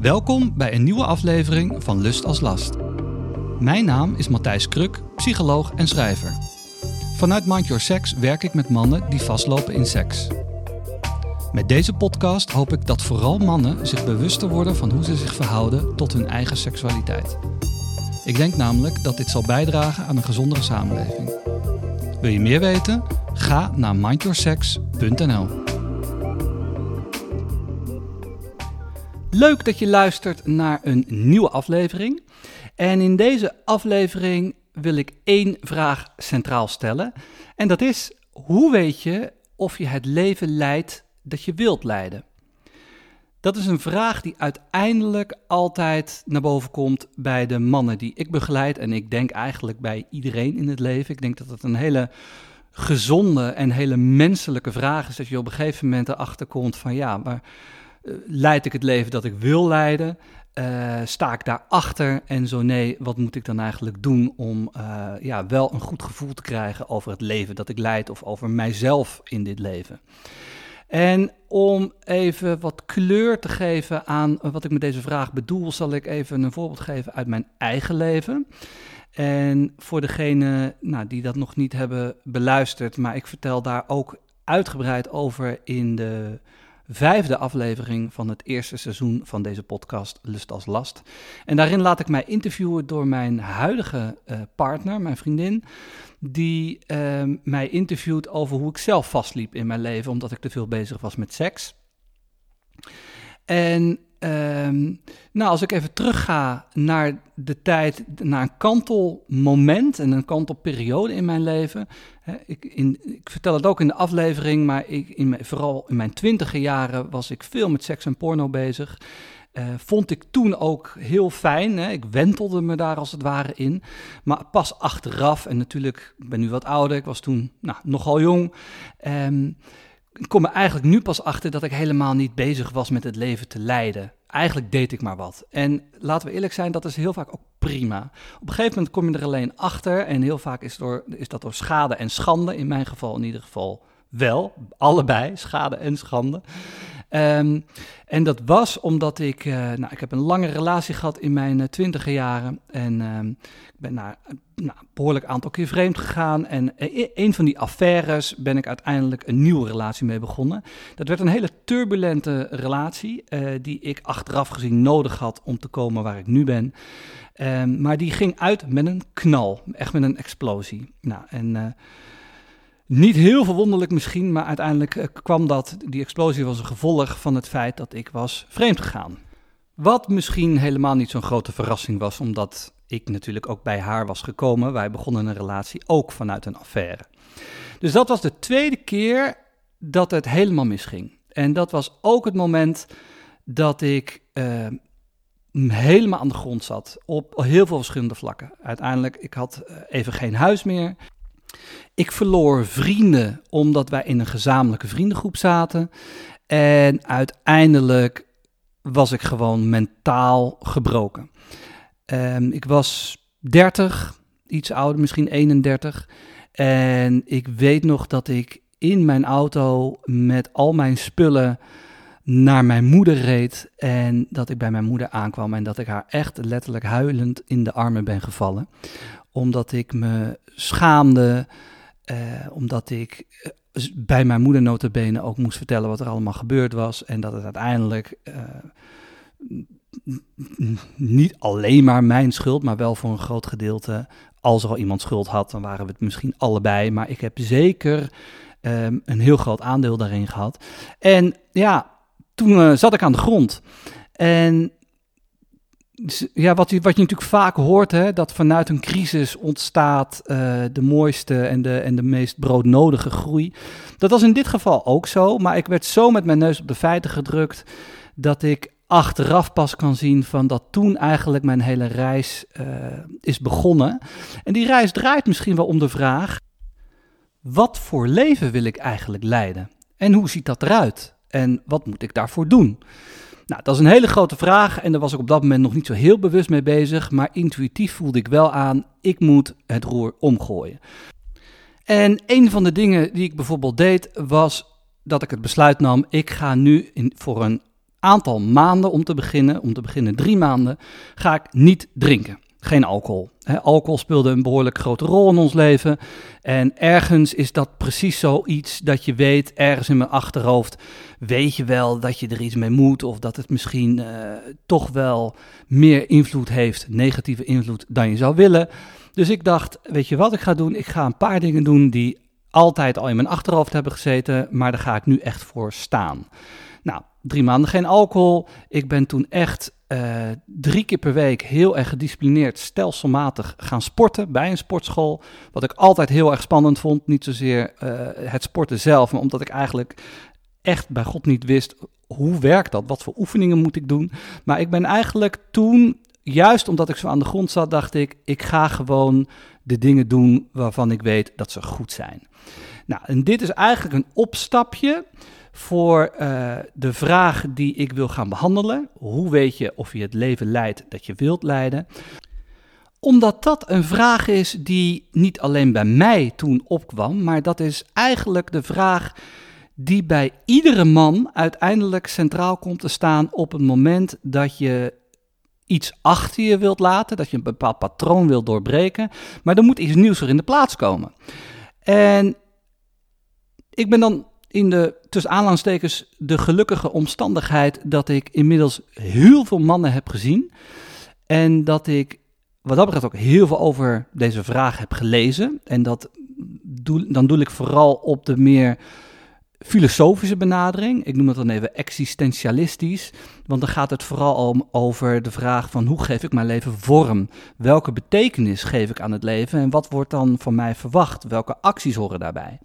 Welkom bij een nieuwe aflevering van Lust als Last. Mijn naam is Matthijs Kruk, psycholoog en schrijver. Vanuit Mind Your Sex werk ik met mannen die vastlopen in seks. Met deze podcast hoop ik dat vooral mannen zich bewuster worden van hoe ze zich verhouden tot hun eigen seksualiteit. Ik denk namelijk dat dit zal bijdragen aan een gezondere samenleving. Wil je meer weten? Ga naar mindyoursex.nl. Leuk dat je luistert naar een nieuwe aflevering. En in deze aflevering wil ik één vraag centraal stellen. En dat is: hoe weet je of je het leven leidt dat je wilt leiden? Dat is een vraag die uiteindelijk altijd naar boven komt bij de mannen die ik begeleid. En ik denk eigenlijk bij iedereen in het leven. Ik denk dat het een hele gezonde en hele menselijke vraag is. Dat je op een gegeven moment erachter komt van ja, maar leid ik het leven dat ik wil leiden? Uh, sta ik daarachter? En zo nee, wat moet ik dan eigenlijk doen om uh, ja, wel een goed gevoel te krijgen over het leven dat ik leid of over mijzelf in dit leven? En om even wat kleur te geven aan wat ik met deze vraag bedoel, zal ik even een voorbeeld geven uit mijn eigen leven. En voor degenen nou, die dat nog niet hebben beluisterd, maar ik vertel daar ook uitgebreid over in de vijfde aflevering van het eerste seizoen van deze podcast Lust als Last. En daarin laat ik mij interviewen door mijn huidige uh, partner, mijn vriendin, die uh, mij interviewt over hoe ik zelf vastliep in mijn leven, omdat ik te veel bezig was met seks. En um, nou, als ik even terugga naar de tijd, naar een kantelmoment en een kantelperiode in mijn leven. Hè, ik, in, ik, vertel het ook in de aflevering, maar ik, in, vooral in mijn twintige jaren was ik veel met seks en porno bezig. Uh, vond ik toen ook heel fijn. Hè? Ik wentelde me daar als het ware in. Maar pas achteraf, en natuurlijk, ik ben nu wat ouder, ik was toen nou, nogal jong. Um, ik kom er eigenlijk nu pas achter dat ik helemaal niet bezig was met het leven te leiden. Eigenlijk deed ik maar wat. En laten we eerlijk zijn, dat is heel vaak ook prima. Op een gegeven moment kom je er alleen achter. En heel vaak is, door, is dat door schade en schande. In mijn geval in ieder geval wel. Allebei, schade en schande. Um, en dat was omdat ik, uh, nou, ik heb een lange relatie gehad in mijn uh, twintige jaren. En uh, ik ben naar nou, een behoorlijk aantal keer vreemd gegaan. En een van die affaires ben ik uiteindelijk een nieuwe relatie mee begonnen. Dat werd een hele turbulente relatie, die ik achteraf gezien nodig had om te komen waar ik nu ben. Um, maar die ging uit met een knal, echt met een explosie. Nou, en niet heel verwonderlijk misschien, maar uiteindelijk uh, kwam dat, die explosie was een gevolg van het feit dat ik was vreemd gegaan. Wat misschien helemaal niet zo'n grote verrassing was, omdat ik natuurlijk ook bij haar was gekomen. Wij begonnen een relatie ook vanuit een affaire. Dus dat was de tweede keer dat het helemaal misging. En dat was ook het moment dat ik uh, helemaal aan de grond zat. Op heel veel verschillende vlakken. Uiteindelijk, ik had uh, even geen huis meer. Ik verloor vrienden omdat wij in een gezamenlijke vriendengroep zaten. En uiteindelijk was ik gewoon mentaal gebroken. Um, ik was 30, iets ouder, misschien 31. En ik weet nog dat ik in mijn auto met al mijn spullen naar mijn moeder reed. En dat ik bij mijn moeder aankwam en dat ik haar echt letterlijk huilend in de armen ben gevallen. Omdat ik me schaamde uh, omdat ik uh, bij mijn moeder notabene ook moest vertellen wat er allemaal gebeurd was. En dat het uiteindelijk uh, niet alleen maar mijn schuld, maar wel voor een groot gedeelte. Als er al iemand schuld had, dan waren we het misschien allebei. Maar ik heb zeker um, een heel groot aandeel daarin gehad. En ja, toen zat ik aan de grond. En ja, wat, wat je natuurlijk vaak hoort, hè, dat vanuit een crisis ontstaat uh, de mooiste en de, en de meest broodnodige groei. Dat was in dit geval ook zo, maar ik werd zo met mijn neus op de feiten gedrukt dat ik achteraf pas kan zien van dat toen eigenlijk mijn hele reis uh, is begonnen. En die reis draait misschien wel om de vraag: wat voor leven wil ik eigenlijk leiden? En hoe ziet dat eruit? En wat moet ik daarvoor doen? Nou, dat is een hele grote vraag en daar was ik op dat moment nog niet zo heel bewust mee bezig, maar intuïtief voelde ik wel aan, ik moet het roer omgooien. En een van de dingen die ik bijvoorbeeld deed, was dat ik het besluit nam, ik ga nu voor een aantal maanden om te beginnen, om te beginnen drie maanden, ga ik niet drinken. Geen alcohol. alcohol speelde een behoorlijk grote rol in ons leven. En ergens is dat precies zoiets dat je weet, ergens in mijn achterhoofd, weet je wel dat je er iets mee moet. Of dat het misschien uh, toch wel meer invloed heeft, negatieve invloed, dan je zou willen. Dus ik dacht, weet je wat ik ga doen? Ik ga een paar dingen doen die altijd al in mijn achterhoofd hebben gezeten, maar daar ga ik nu echt voor staan. Nou, drie maanden geen alcohol. Ik ben toen echt uh, drie keer per week heel erg gedisciplineerd, stelselmatig gaan sporten bij een sportschool. Wat ik altijd heel erg spannend vond. Niet zozeer uh, het sporten zelf, maar omdat ik eigenlijk echt bij God niet wist hoe werkt dat, wat voor oefeningen moet ik doen. Maar ik ben eigenlijk toen, juist omdat ik zo aan de grond zat, dacht ik, ik ga gewoon de dingen doen waarvan ik weet dat ze goed zijn. Nou, en dit is eigenlijk een opstapje voor uh, de vraag die ik wil gaan behandelen. Hoe weet je of je het leven leidt dat je wilt leiden? Omdat dat een vraag is die niet alleen bij mij toen opkwam, maar dat is eigenlijk de vraag die bij iedere man uiteindelijk centraal komt te staan op het moment dat je iets achter je wilt laten, dat je een bepaald patroon wilt doorbreken, maar er moet iets nieuws er in de plaats komen. En ik ben dan in de, tussen aanhalingstekens, de gelukkige omstandigheid dat ik inmiddels heel veel mannen heb gezien. En dat ik wat dat betreft ook heel veel over deze vraag heb gelezen. En dat doe, dan doe ik vooral op de meer filosofische benadering. Ik noem het dan even existentialistisch. Want dan gaat het vooral om over de vraag van hoe geef ik mijn leven vorm? Welke betekenis geef ik aan het leven? En wat wordt dan van mij verwacht? Welke acties horen daarbij?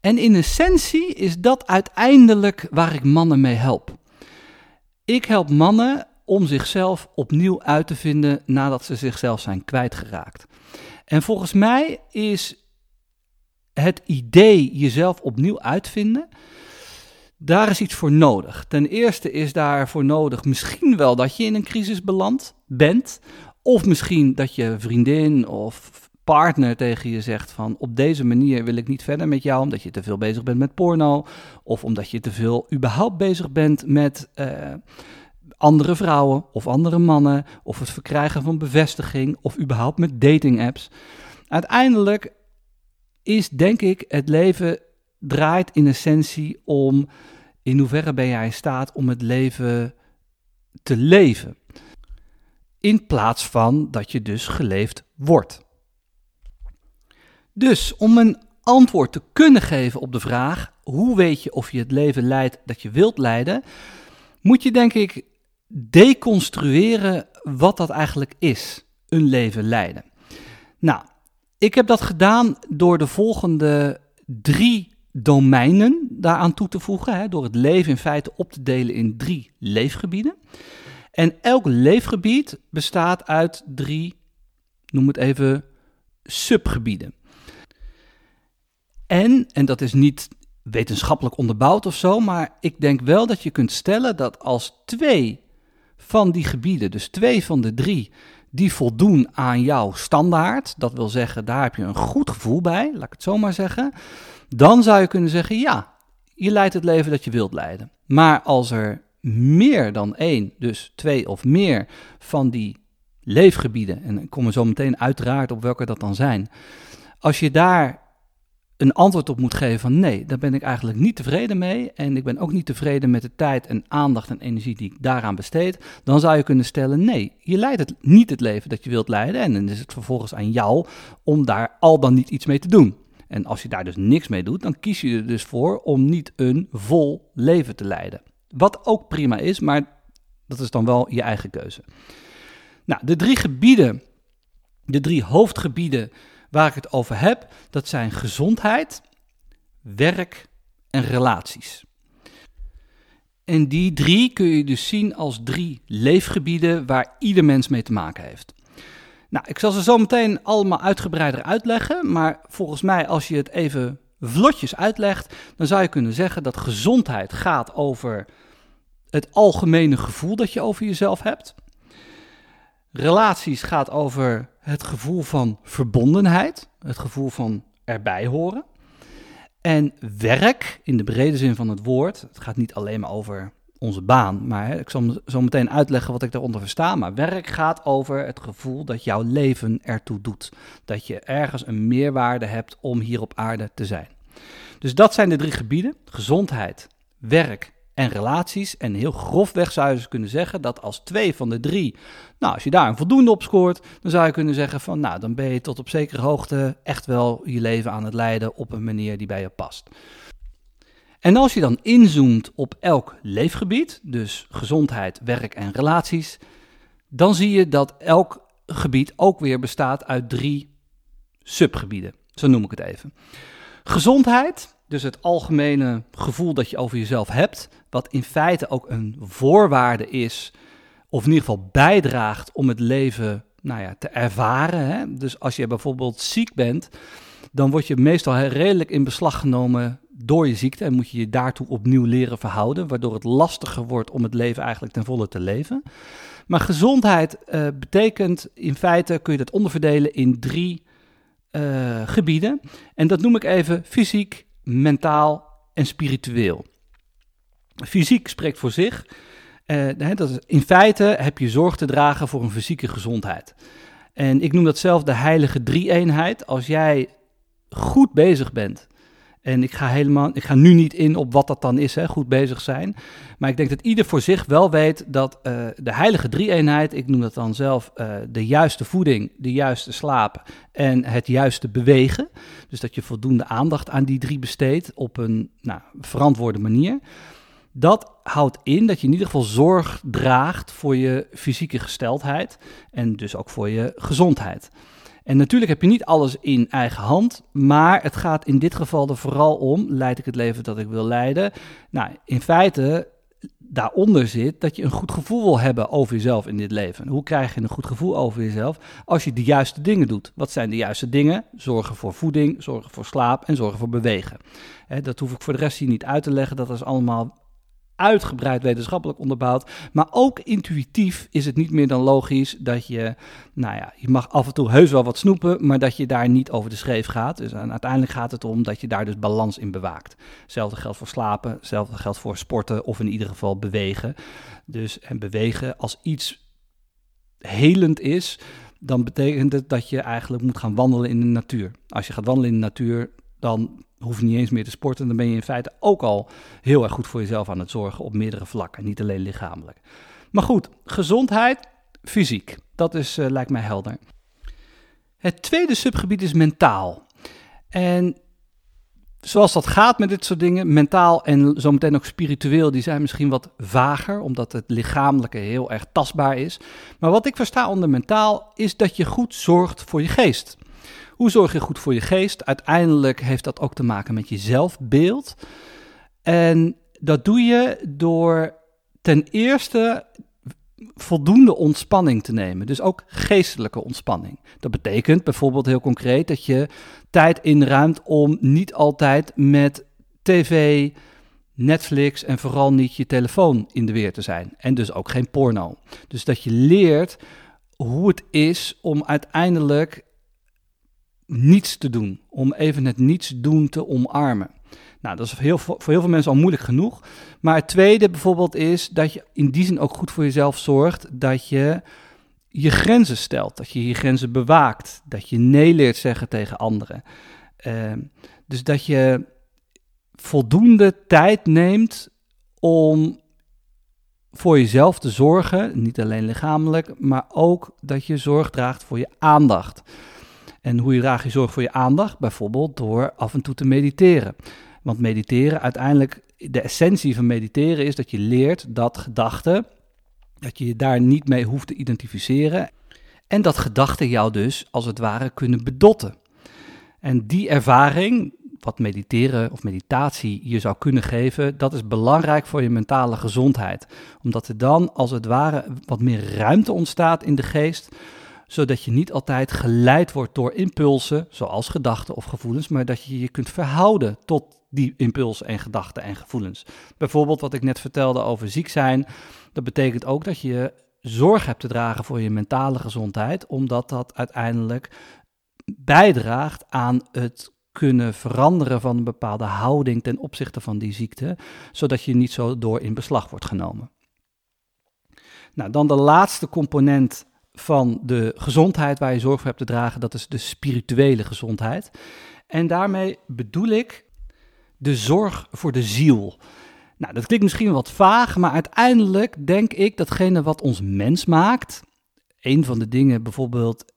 En in essentie is dat uiteindelijk waar ik mannen mee help. Ik help mannen om zichzelf opnieuw uit te vinden nadat ze zichzelf zijn kwijtgeraakt. En volgens mij is het idee jezelf opnieuw uitvinden, daar is iets voor nodig. Ten eerste is daarvoor nodig misschien wel dat je in een crisis beland bent, of misschien dat je vriendin of partner tegen je zegt van op deze manier wil ik niet verder met jou omdat je te veel bezig bent met porno of omdat je te veel überhaupt bezig bent met uh, andere vrouwen of andere mannen of het verkrijgen van bevestiging of überhaupt met dating apps. Uiteindelijk is denk ik het leven draait in essentie om in hoeverre ben jij in staat om het leven te leven. In plaats van dat je dus geleefd wordt. Dus om een antwoord te kunnen geven op de vraag: hoe weet je of je het leven leidt dat je wilt leiden, moet je denk ik deconstrueren wat dat eigenlijk is: een leven leiden. Nou, ik heb dat gedaan door de volgende drie domeinen daaraan toe te voegen, hè, door het leven in feite op te delen in drie leefgebieden. En elk leefgebied bestaat uit drie, noem het even, subgebieden. En, en dat is niet wetenschappelijk onderbouwd of zo, maar ik denk wel dat je kunt stellen dat als twee van die gebieden, dus twee van de drie, die voldoen aan jouw standaard, dat wil zeggen, daar heb je een goed gevoel bij, laat ik het zo maar zeggen, dan zou je kunnen zeggen, ja, je leidt het leven dat je wilt leiden. Maar als er meer dan één, dus twee of meer van die leefgebieden, en ik kom er zo meteen uiteraard op welke dat dan zijn, als je daar een antwoord op moet geven van nee, daar ben ik eigenlijk niet tevreden mee en ik ben ook niet tevreden met de tijd en aandacht en energie die ik daaraan besteed, dan zou je kunnen stellen nee, je leidt het, niet het leven dat je wilt leiden en dan is het vervolgens aan jou om daar al dan niet iets mee te doen. En als je daar dus niks mee doet, dan kies je er dus voor om niet een vol leven te leiden. Wat ook prima is, maar dat is dan wel je eigen keuze. Nou, de drie gebieden, de drie hoofdgebieden Waar ik het over heb, dat zijn gezondheid, werk en relaties. En die drie kun je dus zien als drie leefgebieden waar ieder mens mee te maken heeft. Nou, ik zal ze zo meteen allemaal uitgebreider uitleggen, maar volgens mij als je het even vlotjes uitlegt, dan zou je kunnen zeggen dat gezondheid gaat over het algemene gevoel dat je over jezelf hebt. Relaties gaat over het gevoel van verbondenheid, het gevoel van erbij horen. En werk, in de brede zin van het woord, het gaat niet alleen maar over onze baan, maar ik zal zo meteen uitleggen wat ik daaronder versta. Maar werk gaat over het gevoel dat jouw leven ertoe doet. Dat je ergens een meerwaarde hebt om hier op aarde te zijn. Dus dat zijn de drie gebieden: gezondheid, werk en relaties. En heel grofweg zou je dus kunnen zeggen dat als twee van de drie, nou, als je daar een voldoende op scoort, dan zou je kunnen zeggen van, nou, dan ben je tot op zekere hoogte echt wel je leven aan het leiden op een manier die bij je past. En als je dan inzoomt op elk leefgebied, dus gezondheid, werk en relaties, dan zie je dat elk gebied ook weer bestaat uit drie subgebieden. Zo noem ik het even. Gezondheid, dus het algemene gevoel dat je over jezelf hebt, wat in feite ook een voorwaarde is, of in ieder geval bijdraagt om het leven nou ja, te ervaren. Hè? Dus als je bijvoorbeeld ziek bent, dan word je meestal redelijk in beslag genomen door je ziekte en moet je je daartoe opnieuw leren verhouden, waardoor het lastiger wordt om het leven eigenlijk ten volle te leven. Maar gezondheid uh, betekent in feite, kun je dat onderverdelen in drie uh, gebieden. En dat noem ik even fysiek, mentaal en spiritueel. Fysiek spreekt voor zich. Uh, dat is, in feite heb je zorg te dragen voor een fysieke gezondheid. En ik noem dat zelf de heilige drie-eenheid. Als jij goed bezig bent en ik ga, helemaal, ik ga nu niet in op wat dat dan is, hè, goed bezig zijn. Maar ik denk dat ieder voor zich wel weet dat uh, de heilige drie-eenheid, ik noem dat dan zelf uh, de juiste voeding, de juiste slaap en het juiste bewegen. Dus dat je voldoende aandacht aan die drie besteedt op een nou, verantwoorde manier. Dat houdt in dat je in ieder geval zorg draagt voor je fysieke gesteldheid en dus ook voor je gezondheid. En natuurlijk heb je niet alles in eigen hand, maar het gaat in dit geval er vooral om, leid ik het leven dat ik wil leiden? Nou, in feite daaronder zit dat je een goed gevoel wil hebben over jezelf in dit leven. Hoe krijg je een goed gevoel over jezelf? Als je de juiste dingen doet. Wat zijn de juiste dingen? Zorgen voor voeding, zorgen voor slaap en zorgen voor bewegen. dat hoef ik voor de rest hier niet uit te leggen. Dat is allemaal uitgebreid wetenschappelijk onderbouwd. Maar ook intuïtief is het niet meer dan logisch dat je, nou ja, je mag af en toe heus wel wat snoepen, maar dat je daar niet over de schreef gaat. Dus uiteindelijk gaat het om dat je daar dus balans in bewaakt. Hetzelfde geldt voor slapen, hetzelfde geldt voor sporten of in ieder geval bewegen. Dus en bewegen als iets helend is, dan betekent het dat je eigenlijk moet gaan wandelen in de natuur. Als je gaat wandelen in de natuur, dan hoef je niet eens meer te sporten. Dan ben je in feite ook al heel erg goed voor jezelf aan het zorgen op meerdere vlakken, niet alleen lichamelijk. Maar goed, gezondheid, fysiek. Dat is, uh, lijkt mij helder. Het tweede subgebied is mentaal. En zoals dat gaat met dit soort dingen, mentaal en zometeen ook spiritueel, die zijn misschien wat vager, omdat het lichamelijke heel erg tastbaar is. Maar wat ik versta onder mentaal is dat je goed zorgt voor je geest. Hoe zorg je goed voor je geest? Uiteindelijk heeft dat ook te maken met je zelfbeeld. En dat doe je door ten eerste voldoende ontspanning te nemen. Dus ook geestelijke ontspanning. Dat betekent bijvoorbeeld heel concreet dat je tijd inruimt om niet altijd met tv, Netflix en vooral niet je telefoon in de weer te zijn. En dus ook geen porno. Dus dat je leert hoe het is om uiteindelijk niets te doen. Om even het niets doen te omarmen. Nou, dat is heel, voor heel veel mensen al moeilijk genoeg. Maar het tweede bijvoorbeeld is dat je in die zin ook goed voor jezelf zorgt dat je je grenzen stelt, dat je je grenzen bewaakt, dat je nee leert zeggen tegen anderen. Uh, dus dat je voldoende tijd neemt om voor jezelf te zorgen, niet alleen lichamelijk, maar ook dat je zorg draagt voor je aandacht. En hoe je draag je zorg voor je aandacht? Bijvoorbeeld door af en toe te mediteren. Want mediteren, uiteindelijk, de essentie van mediteren is dat je leert dat gedachten, dat je je daar niet mee hoeft te identificeren. En dat gedachten jou dus, als het ware, kunnen bedotten. En die ervaring, wat mediteren of meditatie je zou kunnen geven, dat is belangrijk voor je mentale gezondheid. Omdat er dan, als het ware, wat meer ruimte ontstaat in de geest zodat je niet altijd geleid wordt door impulsen, zoals gedachten of gevoelens, maar dat je je kunt verhouden tot die impulsen en gedachten en gevoelens. Bijvoorbeeld wat ik net vertelde over ziek zijn, dat betekent ook dat je zorg hebt te dragen voor je mentale gezondheid, omdat dat uiteindelijk bijdraagt aan het kunnen veranderen van een bepaalde houding ten opzichte van die ziekte, zodat je niet zo door in beslag wordt genomen. Nou, dan de laatste component van de gezondheid waar je zorg voor hebt te dragen, dat is de spirituele gezondheid. En daarmee bedoel ik de zorg voor de ziel. Nou, dat klinkt misschien wat vaag, maar uiteindelijk denk ik datgene wat ons mens maakt, een van de dingen bijvoorbeeld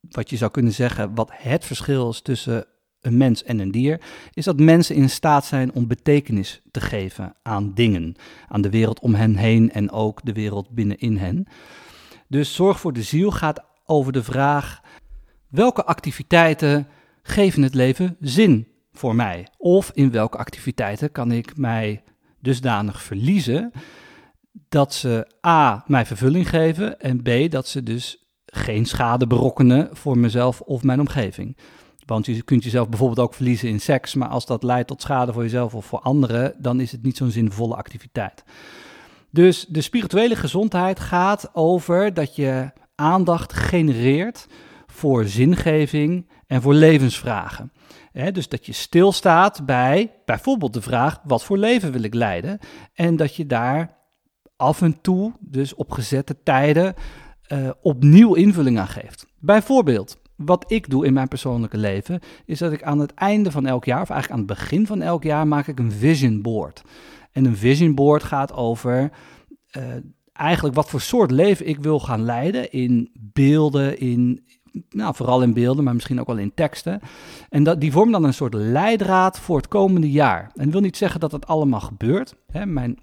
wat je zou kunnen zeggen, wat het verschil is tussen een mens en een dier, is dat mensen in staat zijn om betekenis te geven aan dingen, aan de wereld om hen heen en ook de wereld binnenin hen. Dus zorg voor de ziel gaat over de vraag: welke activiteiten geven het leven zin voor mij? Of in welke activiteiten kan ik mij dusdanig verliezen dat ze A. mij vervulling geven en B. dat ze dus geen schade berokkenen voor mezelf of mijn omgeving. Want je kunt jezelf bijvoorbeeld ook verliezen in seks, maar als dat leidt tot schade voor jezelf of voor anderen, dan is het niet zo'n zinvolle activiteit. Dus de spirituele gezondheid gaat over dat je aandacht genereert voor zingeving en voor levensvragen. dus dat je stilstaat bij bijvoorbeeld de vraag: wat voor leven wil ik leiden? En dat je daar af en toe, dus op gezette tijden, uh, opnieuw invulling aan geeft. Bijvoorbeeld, wat ik doe in mijn persoonlijke leven, is dat ik aan het einde van elk jaar, of eigenlijk aan het begin van elk jaar, maak ik een vision board. En een vision board gaat over uh, eigenlijk wat voor soort leven ik wil gaan leiden in beelden, in, nou, vooral in beelden, maar misschien ook wel in teksten. En dat, die vormen dan een soort leidraad voor het komende jaar. En dat wil niet zeggen dat het allemaal gebeurt. Hè. Mijn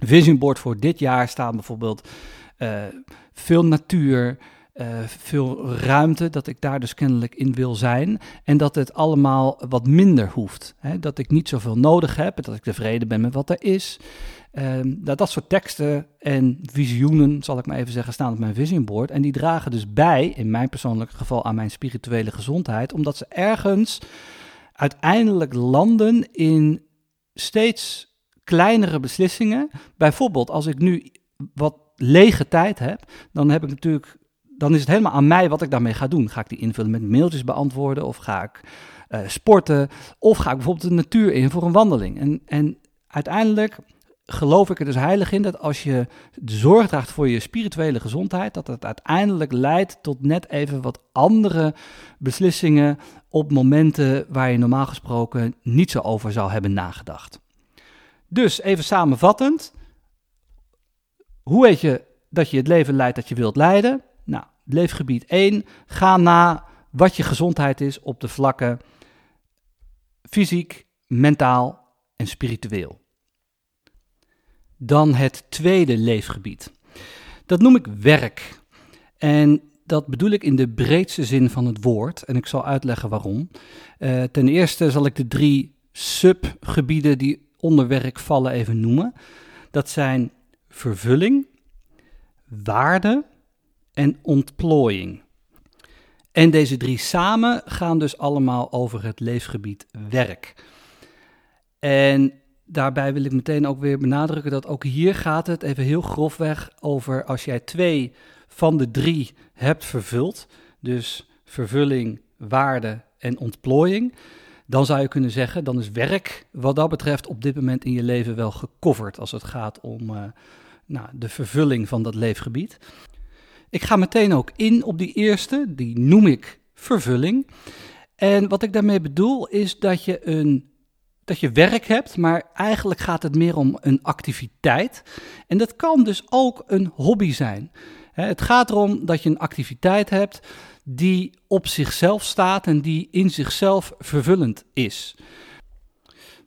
vision board voor dit jaar staat bijvoorbeeld uh, veel natuur, uh, veel ruimte, dat ik daar dus kennelijk in wil zijn. En dat het allemaal wat minder hoeft. Hè? Dat ik niet zoveel nodig heb, dat ik tevreden ben met wat er is. Dat, dat soort teksten en visioenen, zal ik maar even zeggen, staan op mijn vision board. En die dragen dus bij, in mijn persoonlijke geval, aan mijn spirituele gezondheid. Omdat ze ergens uiteindelijk landen in steeds kleinere beslissingen. Bijvoorbeeld als ik nu wat lege tijd heb, dan heb ik natuurlijk, dan is het helemaal aan mij wat ik daarmee ga doen. Ga ik die invullen met mailtjes beantwoorden of ga ik uh, sporten of ga ik bijvoorbeeld de natuur in voor een wandeling. En, en uiteindelijk geloof ik er dus heilig in dat als je zorg draagt voor je spirituele gezondheid, dat het uiteindelijk leidt tot net even wat andere beslissingen op momenten waar je normaal gesproken niet zo over zou hebben nagedacht. Dus even samenvattend, hoe weet je dat je het leven leidt dat je wilt leiden? Nou, leefgebied 1, ga na wat je gezondheid is op de vlakken fysiek, mentaal en spiritueel. Dan het tweede leefgebied. Dat noem ik werk. En dat bedoel ik in de breedste zin van het woord. En ik zal uitleggen waarom. Uh, ten eerste zal ik de drie subgebieden die onder werk vallen even noemen. Dat zijn vervulling, waarde en ontplooiing. En deze drie samen gaan dus allemaal over het leefgebied werk. En daarbij wil ik meteen ook weer benadrukken dat ook hier gaat het even heel grofweg over als jij twee van de drie hebt vervuld, dus vervulling, waarde en ontplooiing, dan zou je kunnen zeggen, dan is werk wat dat betreft op dit moment in je leven wel gecoverd als het gaat om uh, nou, de vervulling van dat leefgebied. Ik ga meteen ook in op die eerste, die noem ik vervulling. En wat ik daarmee bedoel is dat je, een, dat je werk hebt, maar eigenlijk gaat het meer om een activiteit. En dat kan dus ook een hobby zijn. Het gaat erom dat je een activiteit hebt die op zichzelf staat en die in zichzelf vervullend is.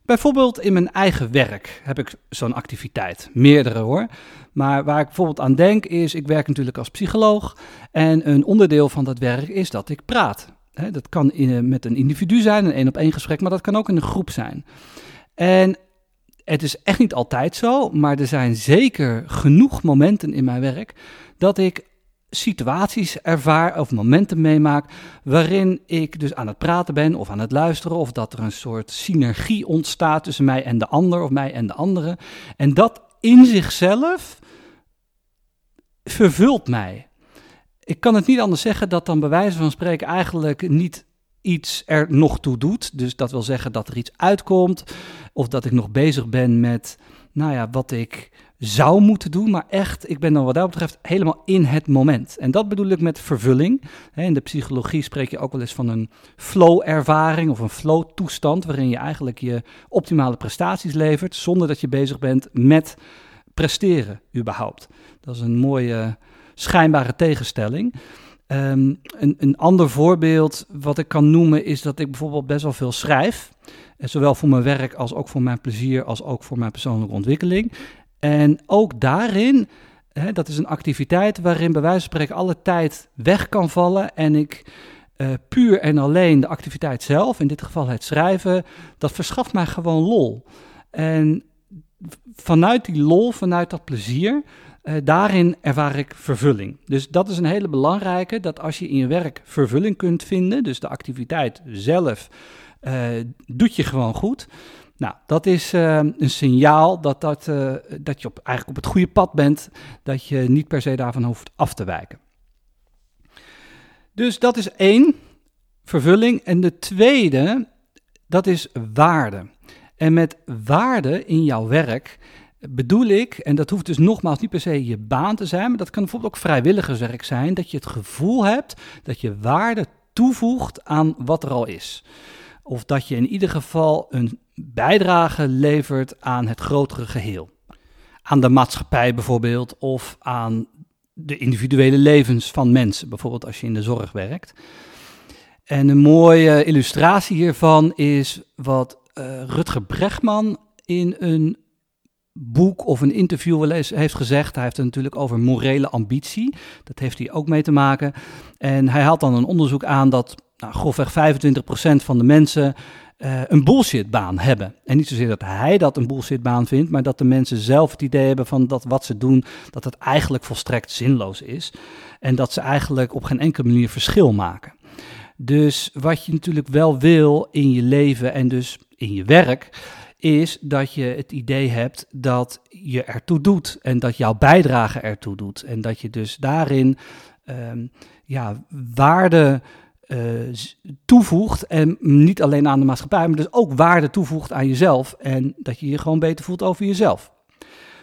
Bijvoorbeeld in mijn eigen werk heb ik zo'n activiteit. Meerdere hoor. Maar waar ik bijvoorbeeld aan denk is, ik werk natuurlijk als psycholoog. En een onderdeel van dat werk is dat ik praat. dat kan in, met een individu zijn, een één op één gesprek, maar dat kan ook in een groep zijn. En het is echt niet altijd zo, maar er zijn zeker genoeg momenten in mijn werk dat ik situaties ervaar of momenten meemaak waarin ik dus aan het praten ben of aan het luisteren of dat er een soort synergie ontstaat tussen mij en de ander of mij en de andere. En dat in zichzelf vervult mij. Ik kan het niet anders zeggen dat dan bij wijze van spreken eigenlijk niet iets er nog toe doet. Dus dat wil zeggen dat er iets uitkomt. Of dat ik nog bezig ben met, nou ja, wat ik zou moeten doen. Maar echt, ik ben dan wat dat betreft helemaal in het moment. En dat bedoel ik met vervulling. In de psychologie spreek je ook wel eens van een flow-ervaring of een flow-toestand. Waarin je eigenlijk je optimale prestaties levert. Zonder dat je bezig bent met presteren überhaupt. Dat is een mooie schijnbare tegenstelling. Ehm, een, een, ander voorbeeld wat ik kan noemen is dat ik bijvoorbeeld best wel veel schrijf. Eh, zowel voor mijn werk als ook voor mijn plezier, als ook voor mijn persoonlijke ontwikkeling. En ook daarin, hè, dat is een activiteit waarin bij wijze van spreken alle tijd weg kan vallen. En ik uh, puur en alleen de activiteit zelf, in dit geval het schrijven, dat verschaft mij gewoon lol. En vanuit die lol, vanuit dat plezier, uh, daarin ervaar ik vervulling. Dus dat is een hele belangrijke, dat als je in je werk vervulling kunt vinden, dus de activiteit zelf uh, doet je gewoon goed. Nou, dat is uh, een signaal dat, dat, dat je op, eigenlijk op het goede pad bent, dat je niet per se daarvan hoeft af te wijken. Dus dat is één, vervulling. En de tweede, dat is waarde. En met waarde in jouw werk bedoel ik, en dat hoeft dus nogmaals niet per se je baan te zijn, maar dat kan bijvoorbeeld ook vrijwilligerswerk zijn, dat je het gevoel hebt dat je waarde toevoegt aan wat er al is. Of dat je in ieder geval een bijdrage levert aan het grotere geheel. Aan de maatschappij bijvoorbeeld, of aan de individuele levens van mensen, bijvoorbeeld als je in de zorg werkt. En een mooie illustratie hiervan is wat uh, Rutger Bregman in een boek of een interview wel eens heeft gezegd. Hij heeft het natuurlijk over morele ambitie. Dat heeft hij ook mee te maken. En hij haalt dan een onderzoek aan dat nou, grofweg 25% van de mensen uh, een bullshitbaan hebben. En niet zozeer dat hij dat een bullshitbaan vindt, maar dat de mensen zelf het idee hebben van dat wat ze doen, dat het eigenlijk volstrekt zinloos is. En dat ze eigenlijk op geen enkele manier verschil maken. Dus wat je natuurlijk wel wil in je leven en dus in je werk, is dat je het idee hebt dat je ertoe doet en dat jouw bijdrage ertoe doet. En dat je dus daarin um, ja, waarde uh, toevoegt. En niet alleen aan de maatschappij, maar dus ook waarde toevoegt aan jezelf. En dat je je gewoon beter voelt over jezelf.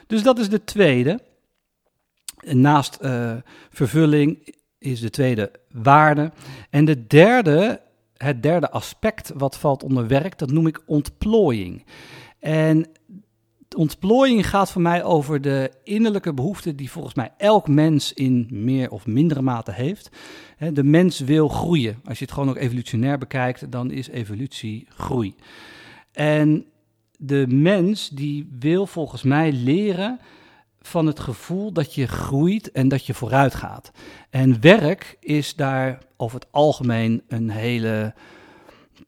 Dus dat is de tweede. naast uh, vervulling is de tweede waarde. En de derde het derde aspect wat valt onder werk, dat noem ik ontplooiing. En ontplooiing gaat voor mij over de innerlijke behoeften die volgens mij elk mens in meer of mindere mate heeft. De mens wil groeien. Als je het gewoon ook evolutionair bekijkt, dan is evolutie groei. En de mens die wil volgens mij leren van het gevoel dat je groeit en dat je vooruit gaat. En werk is daar over het algemeen een hele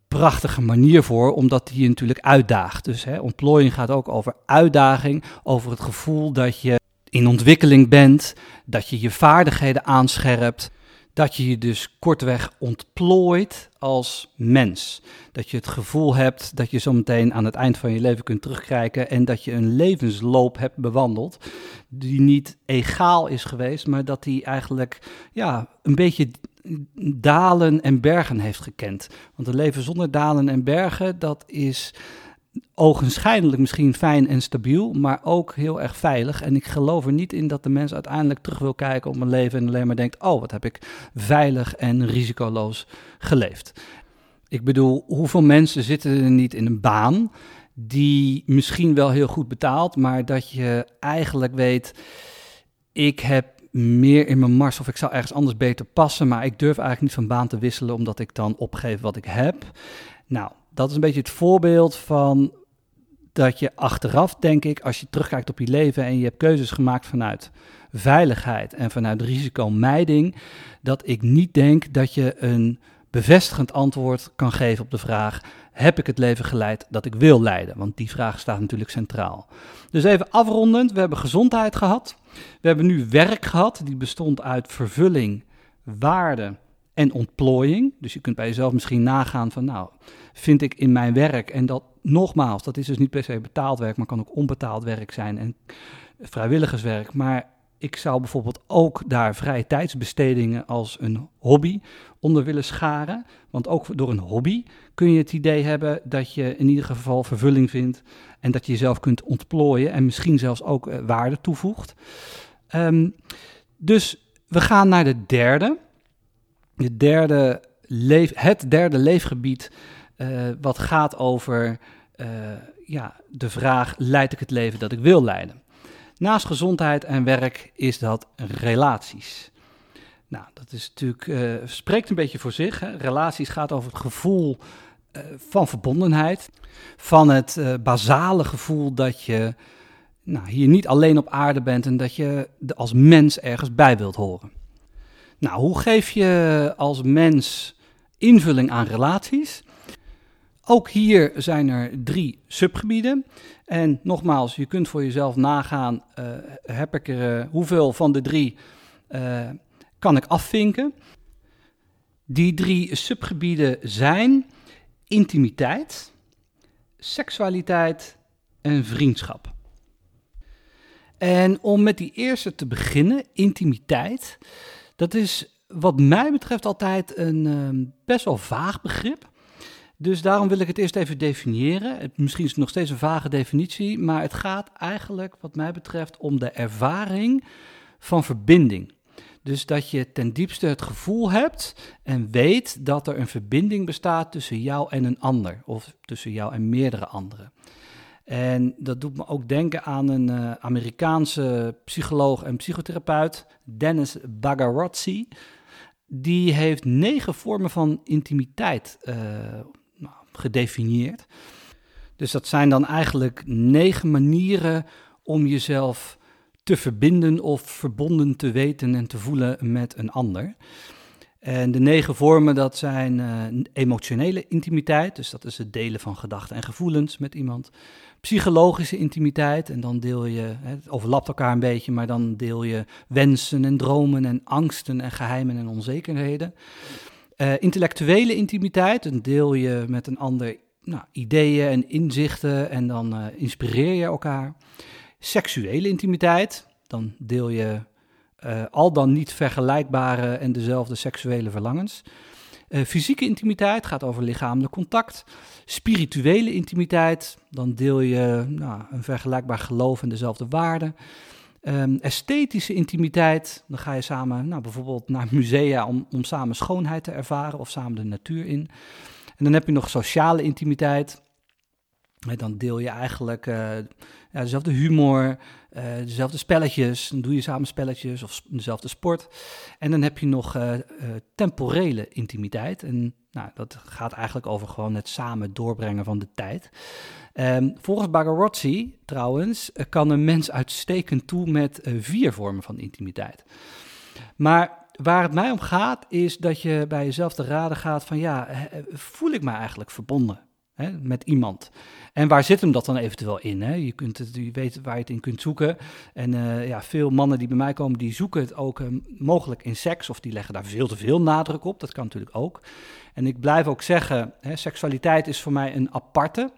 prachtige manier voor, omdat die je natuurlijk uitdaagt. Dus hè, ontplooiing gaat ook over uitdaging, over het gevoel dat je in ontwikkeling bent, dat je je vaardigheden aanscherpt, dat je je dus kortweg ontplooit als mens. Dat je het gevoel hebt dat je zometeen aan het eind van je leven kunt terugkijken en dat je een levensloop hebt bewandeld die niet egaal is geweest, maar dat die eigenlijk ja, een beetje dalen en bergen heeft gekend. Want een leven zonder dalen en bergen, dat is ogenschijnlijk misschien fijn en stabiel, maar ook heel erg veilig. En ik geloof er niet in dat de mens uiteindelijk terug wil kijken op een leven en alleen maar denkt: oh, wat heb ik veilig en risicoloos geleefd. Ik bedoel, hoeveel mensen zitten er niet in een baan die misschien wel heel goed betaalt, maar dat je eigenlijk weet: ik heb meer in mijn mars of ik zou ergens anders beter passen, maar ik durf eigenlijk niet van baan te wisselen omdat ik dan opgeef wat ik heb. Nou, dat is een beetje het voorbeeld van dat je achteraf, denk ik, als je terugkijkt op je leven en je hebt keuzes gemaakt vanuit veiligheid en vanuit risicomijding, dat ik niet denk dat je een bevestigend antwoord kan geven op de vraag: heb ik het leven geleid dat ik wil leiden? Want die vraag staat natuurlijk centraal. Dus even afrondend, we hebben gezondheid gehad. We hebben nu werk gehad, die bestond uit vervulling, waarde en ontplooiing. Dus je kunt bij jezelf misschien nagaan van, nou, vind ik in mijn werk, en dat nogmaals, dat is dus niet per se betaald werk, maar kan ook onbetaald werk zijn en vrijwilligerswerk. Maar ik zou bijvoorbeeld ook daar vrije tijdsbestedingen als een hobby onder willen scharen. Want ook door een hobby kun je het idee hebben dat je in ieder geval vervulling vindt en dat je jezelf kunt ontplooien en misschien zelfs ook uh, waarde toevoegt. Ehm, dus we gaan naar de derde. De derde leef, het derde leefgebied uh, wat gaat over uh, ja, de vraag: leid ik het leven dat ik wil leiden? Naast gezondheid en werk is dat relaties. Nou, dat is natuurlijk, uh, spreekt een beetje voor zich. Hè? Relaties gaat over het gevoel van verbondenheid, van het basale gevoel dat je nou, hier niet alleen op aarde bent en dat je als mens ergens bij wilt horen. Nou, hoe geef je als mens invulling aan relaties? Ook hier zijn er drie subgebieden. En nogmaals, je kunt voor jezelf nagaan, uh, heb ik er, uh, hoeveel van de drie uh, kan ik afvinken. Die drie subgebieden zijn intimiteit, seksualiteit en vriendschap. En om met die eerste te beginnen, intimiteit, dat is wat mij betreft altijd een best wel vaag begrip. Dus daarom wil ik het eerst even definiëren. misschien is het nog steeds een vage definitie, maar het gaat eigenlijk, wat mij betreft, om de ervaring van verbinding. Dus dat je ten diepste het gevoel hebt en weet dat er een verbinding bestaat tussen jou en een ander, of tussen jou en meerdere anderen. En dat doet me ook denken aan een uh, Amerikaanse psycholoog en psychotherapeut, Dennis Bagarozzi. Die heeft negen vormen van intimiteit uh, gedefinieerd. Dus dat zijn dan eigenlijk negen manieren om jezelf te verbinden of verbonden te weten en te voelen met een ander. En de negen vormen, dat zijn uh, emotionele intimiteit, dus dat is het delen van gedachten en gevoelens met iemand. Psychologische intimiteit, en dan deel je, het overlapt elkaar een beetje, maar dan deel je wensen en dromen en angsten en geheimen en onzekerheden. Uh, intellectuele intimiteit, dan deel je met een ander nou, ideeën en inzichten en dan uh, inspireer je elkaar. Seksuele intimiteit, dan deel je uh, al dan niet vergelijkbare en dezelfde seksuele verlangens. fysieke intimiteit gaat over lichamelijk contact. Spirituele intimiteit, dan deel je nou, een vergelijkbaar geloof en dezelfde waarden. Um, esthetische intimiteit, dan ga je samen nou, bijvoorbeeld naar musea om, om samen schoonheid te ervaren of samen de natuur in. En dan heb je nog sociale intimiteit. En dan deel je eigenlijk ja, dezelfde humor, uh, dezelfde spelletjes. Dan doe je samen spelletjes of dezelfde sport. En dan heb je nog uh, temporele intimiteit. En nou, dat gaat eigenlijk over gewoon het samen doorbrengen van de tijd. Um, volgens Bagarozzi, trouwens, eh, kan een mens uitstekend toe met uh, vier vormen van intimiteit. Maar waar het mij om gaat, is dat je bij jezelf te raden gaat van ja, voel ik me eigenlijk verbonden hè, met iemand? En waar zit hem dat dan eventueel in? Hè? Je, kunt het, je weet waar je het in kunt zoeken. En uh, ja, veel mannen die bij mij komen, die zoeken het ook uh, mogelijk in seks. Of die leggen daar veel te veel nadruk op. Dat kan natuurlijk ook. En ik blijf ook zeggen, hè, seksualiteit is voor mij een aparte.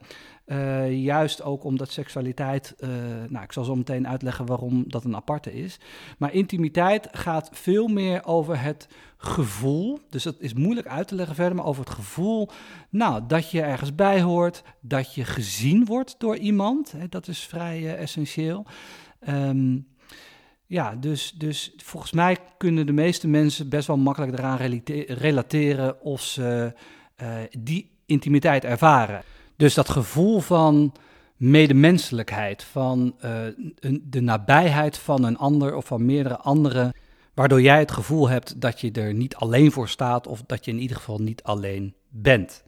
Uh, juist ook omdat seksualiteit, uh, nou ik zal zo meteen uitleggen waarom dat een aparte is. Maar intimiteit gaat veel meer over het gevoel. Dus dat is moeilijk uit te leggen verder, maar over het gevoel nou, dat je ergens bij hoort, dat je gezien wordt door iemand. Hè, dat is vrij uh, essentieel. Um, ja, dus, dus volgens mij kunnen de meeste mensen best wel makkelijk eraan relateren of ze die intimiteit ervaren. Dus dat gevoel van medemenselijkheid, van een, de nabijheid van een ander of van meerdere anderen, waardoor jij het gevoel hebt dat je er niet alleen voor staat of dat je in ieder geval niet alleen bent.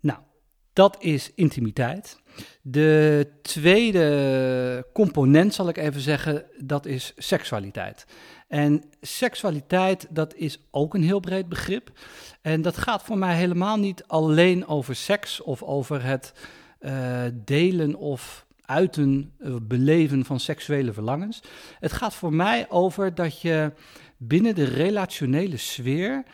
Nou, dat is intimiteit. De tweede component, zal ik even zeggen, dat is seksualiteit. En seksualiteit, dat is ook een heel breed begrip. En dat gaat voor mij helemaal niet alleen over seks of over het uh, delen of uiten, uh, beleven van seksuele verlangens. Het gaat voor mij over dat je binnen de relationele sfeer,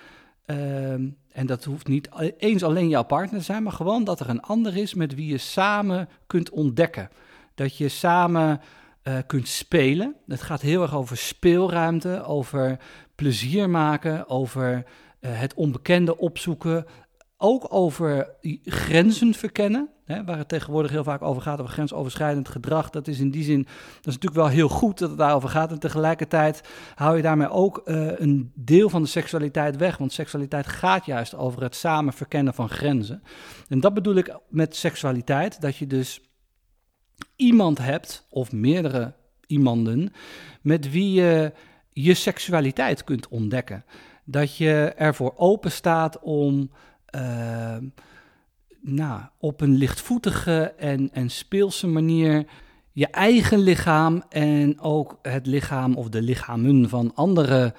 uh, en dat hoeft niet eens alleen jouw partner te zijn, maar gewoon dat er een ander is met wie je samen kunt ontdekken. Dat je samen uh, kunt spelen. Het gaat heel erg over speelruimte, over plezier maken, over het onbekende opzoeken, ook over grenzen verkennen, hè, waar het tegenwoordig heel vaak over gaat, over grensoverschrijdend gedrag. Dat is in die zin, dat is natuurlijk wel heel goed dat het daarover gaat. En tegelijkertijd hou je daarmee ook uh, een deel van de seksualiteit weg. Want seksualiteit gaat juist over het samen verkennen van grenzen. En dat bedoel ik met seksualiteit, dat je dus iemand hebt, of meerdere iemanden, met wie je je seksualiteit kunt ontdekken. Dat je ervoor open staat om uh, nou, op een lichtvoetige en, en speelse manier je eigen lichaam en ook het lichaam of de lichamen van anderen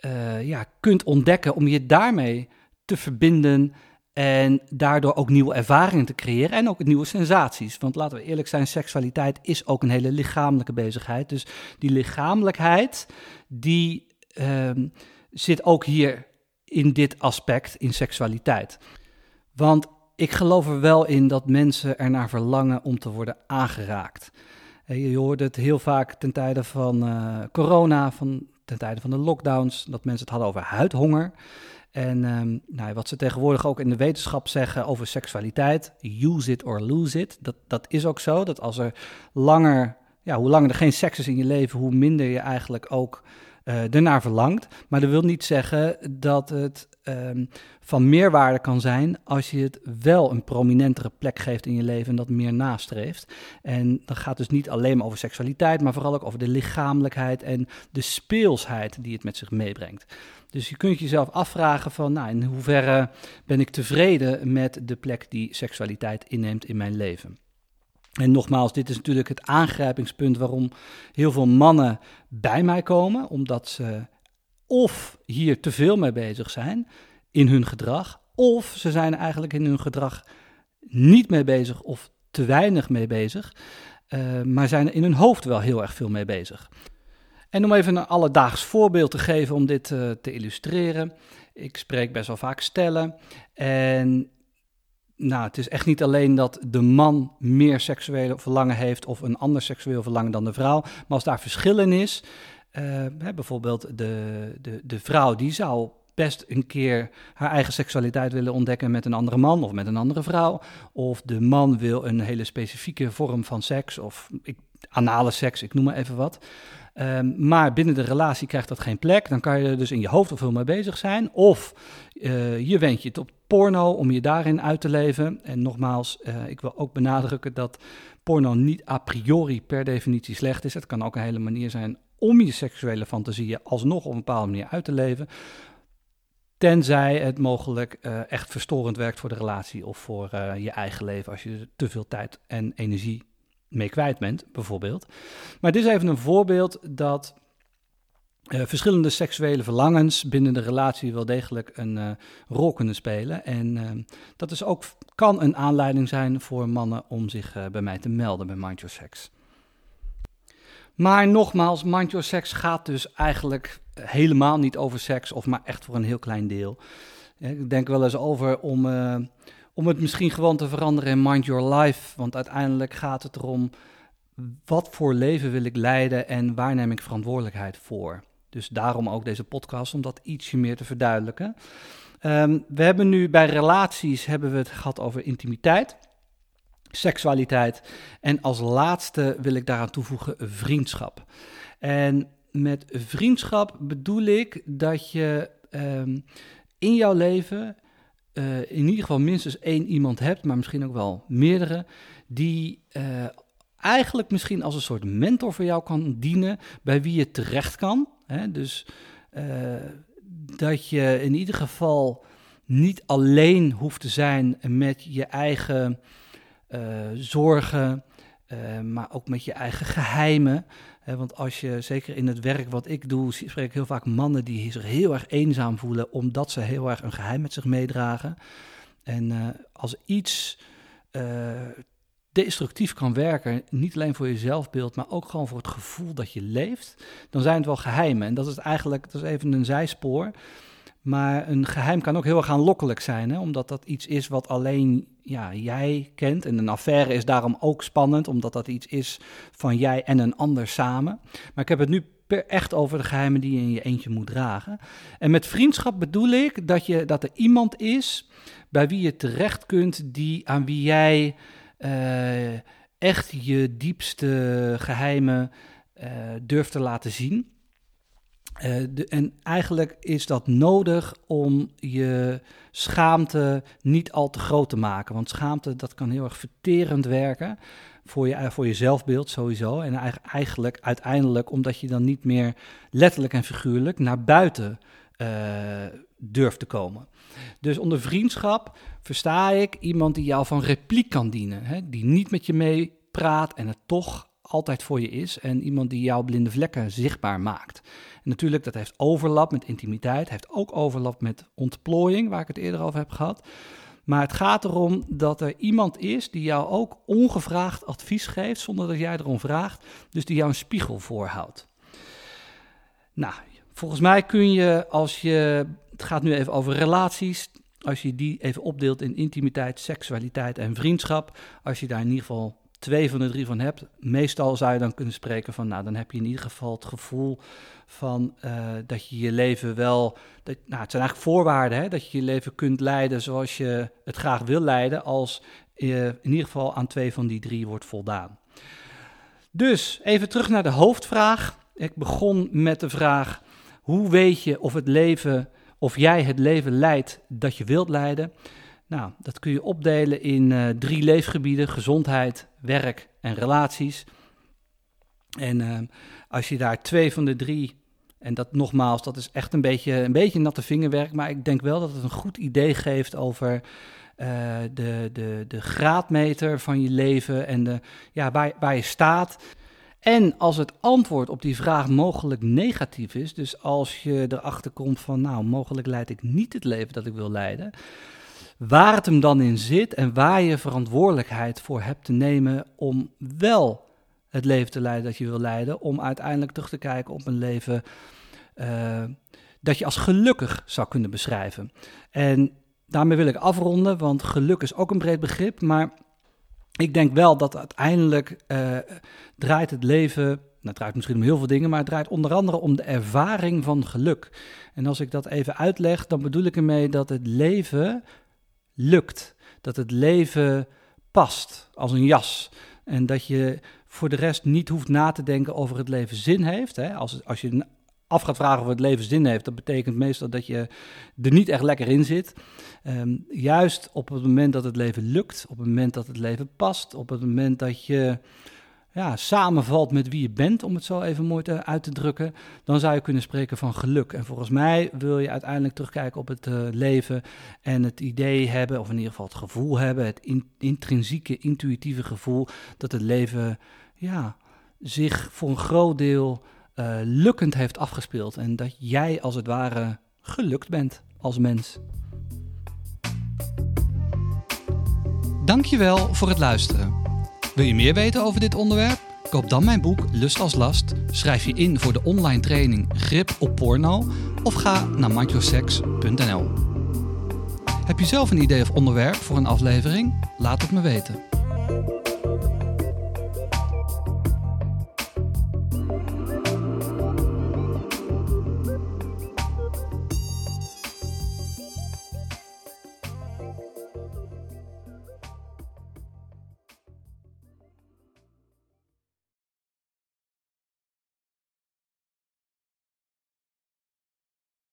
uh, ja, kunt ontdekken om je daarmee te verbinden en daardoor ook nieuwe ervaringen te creëren en ook nieuwe sensaties. Want laten we eerlijk zijn, seksualiteit is ook een hele lichamelijke bezigheid. Dus die lichamelijkheid, die uh, zit ook hier in dit aspect, in seksualiteit. Want ik geloof er wel in dat mensen ernaar verlangen om te worden aangeraakt. Je hoort het heel vaak ten tijde van uh, corona, van, ten tijde van de lockdowns, dat mensen het hadden over huidhonger. En um, nou, wat ze tegenwoordig ook in de wetenschap zeggen over seksualiteit, use it or lose it, dat, dat is ook zo. Dat als er langer, ja, hoe langer er geen seks is in je leven, hoe minder je eigenlijk ook uh, verlangt. Maar dat wil niet zeggen dat het um, van meerwaarde kan zijn als je het wel een prominentere plek geeft in je leven en dat meer nastreeft. En dat gaat dus niet alleen maar over seksualiteit, maar vooral ook over de lichamelijkheid en de speelsheid die het met zich meebrengt. Dus je kunt jezelf afvragen van, nou, in hoeverre ben ik tevreden met de plek die seksualiteit inneemt in mijn leven. En nogmaals, dit is natuurlijk het aangrijpingspunt waarom heel veel mannen bij mij komen, omdat ze of hier te veel mee bezig zijn in hun gedrag, of ze zijn eigenlijk in hun gedrag niet mee bezig of te weinig mee bezig, uh, maar zijn in hun hoofd wel heel erg veel mee bezig. En om even een alledaags voorbeeld te geven om dit uh, te illustreren. Ik spreek best wel vaak stellen en nou, het is echt niet alleen dat de man meer seksuele verlangen heeft of een ander seksueel verlangen dan de vrouw. Maar als daar verschillen is, hè, bijvoorbeeld de, de, de vrouw die zou best een keer haar eigen seksualiteit willen ontdekken met een andere man of met een andere vrouw. Of de man wil een hele specifieke vorm van seks of ik, anale seks, ik noem maar even wat. Um, maar binnen de relatie krijgt dat geen plek. Dan kan je dus in je hoofd of veel mee bezig zijn. Of uh, je wendt je op porno om je daarin uit te leven. En nogmaals, uh, ik wil ook benadrukken dat porno niet a priori per definitie slecht is. Het kan ook een hele manier zijn om je seksuele fantasieën alsnog op een bepaalde manier uit te leven. Tenzij het mogelijk uh, echt verstorend werkt voor de relatie of voor uh, je eigen leven als je te veel tijd en energie mee kwijt bent, bijvoorbeeld. Maar dit is even een voorbeeld dat uh, verschillende seksuele verlangens binnen de relatie wel degelijk een uh, rol kunnen spelen. En uh, dat is ook, kan een aanleiding zijn voor mannen om zich bij mij te melden bij Mind Your Sex. Maar nogmaals, Mind Your Sex gaat dus eigenlijk helemaal niet over seks, of maar echt voor een heel klein deel. Ik denk wel eens over om, om het misschien gewoon te veranderen in Mind Your Life. Want uiteindelijk gaat het erom, wat voor leven wil ik leiden en waar neem ik verantwoordelijkheid voor? Dus daarom ook deze podcast, om dat ietsje meer te verduidelijken. Um, we hebben nu bij relaties hebben we het gehad over intimiteit, seksualiteit en als laatste wil ik daaraan toevoegen vriendschap. En met vriendschap bedoel ik dat je um, in jouw leven uh, in ieder geval minstens één iemand hebt, maar misschien ook wel meerdere, die uh, eigenlijk misschien als een soort mentor voor jou kan dienen, bij wie je terecht kan. Hè? Dus uh, dat je in ieder geval niet alleen hoeft te zijn met je eigen uh, zorgen, uh, maar ook met je eigen geheimen. Want als je, zeker in het werk wat ik doe, spreek ik heel vaak mannen die zich heel erg eenzaam voelen, omdat ze heel erg een geheim met zich meedragen. En als iets destructief kan werken, niet alleen voor je zelfbeeld, maar ook gewoon voor het gevoel dat je leeft, dan zijn het wel geheimen. En dat is eigenlijk, dat is even een zijspoor. Maar een geheim kan ook heel erg aanlokkelijk zijn, hè? omdat dat iets is wat alleen ja, jij kent. En een affaire is daarom ook spannend, omdat dat iets is van jij en een ander samen. Maar ik heb het nu echt over de geheimen die je in je eentje moet dragen. En met vriendschap bedoel ik dat, je, dat er iemand is bij wie je terecht kunt, die, aan wie jij uh, echt je diepste geheimen uh, durft te laten zien. Uh, de, en eigenlijk is dat nodig om je schaamte niet al te groot te maken. Want schaamte, dat kan heel erg verterend werken voor je, voor je zelfbeeld sowieso. En eigenlijk uiteindelijk omdat je dan niet meer letterlijk en figuurlijk naar buiten durft te komen. Dus onder vriendschap versta ik iemand die jou van repliek kan dienen. Hè? Die niet met je meepraat en het toch altijd voor je is. En iemand die jouw blinde vlekken zichtbaar maakt. En natuurlijk, dat heeft overlap met intimiteit. Heeft ook overlap met ontplooiing, waar ik het eerder over heb gehad. Maar het gaat erom dat er iemand is die jou ook ongevraagd advies geeft, zonder dat jij erom vraagt. Dus die jou een spiegel voorhoudt. Nou, volgens mij kun je als je, het gaat nu even over relaties, als je die even opdeelt in intimiteit, seksualiteit en vriendschap, als je daar in ieder geval twee van de drie van hebt, meestal zou je dan kunnen spreken van, nou, dan heb je in ieder geval het gevoel van uh, dat je je leven wel, dat, nou, het zijn eigenlijk voorwaarden, hè, dat je je leven kunt leiden zoals je het graag wil leiden, als je in ieder geval aan twee van die drie wordt voldaan. Dus even terug naar de hoofdvraag. Ik begon met de vraag: hoe weet je of het leven, of jij het leven leidt dat je wilt leiden? Nou, dat kun je opdelen in uh, drie leefgebieden: gezondheid, werk en relaties. En uh, als je daar twee van de drie, en dat nogmaals, dat is echt een beetje, een beetje natte vingerwerk, maar ik denk wel dat het een goed idee geeft over uh, de, de, de graadmeter van je leven en de, ja, waar, waar je staat. En als het antwoord op die vraag mogelijk negatief is, dus als je erachter komt van, nou, mogelijk leid ik niet het leven dat ik wil leiden, waar het hem dan in zit en waar je verantwoordelijkheid voor hebt te nemen om wel het leven te leiden dat je wil leiden, om uiteindelijk terug te kijken op een leven uh, dat je als gelukkig zou kunnen beschrijven. En daarmee wil ik afronden, want geluk is ook een breed begrip, maar ik denk wel dat uiteindelijk uh, draait het leven, nou het draait misschien om heel veel dingen, maar het draait onder andere om de ervaring van geluk. En als ik dat even uitleg, dan bedoel ik ermee dat het leven lukt. Dat het leven past als een jas. En dat je voor de rest niet hoeft na te denken over het leven zin heeft. Hè? Als, als je af gaat vragen of het leven zin heeft, dat betekent meestal dat je er niet echt lekker in zit. Um, juist op het moment dat het leven lukt, op het moment dat het leven past, op het moment dat je ja, samenvalt met wie je bent, om het zo even mooi te, uit te drukken, dan zou je kunnen spreken van geluk. En volgens mij wil je uiteindelijk terugkijken op het uh, leven en het idee hebben, of in ieder geval het gevoel hebben, het in, intrinsieke, intuïtieve gevoel, dat het leven ja, zich voor een groot deel uh, lukkend heeft afgespeeld. En dat jij als het ware gelukt bent als mens. Dankjewel voor het luisteren. Wil je meer weten over dit onderwerp? Koop dan mijn boek Lust als Last, schrijf je in voor de online training Grip op Porno of ga naar mindyoursex.nl. Heb je zelf een idee of onderwerp voor een aflevering? Laat het me weten.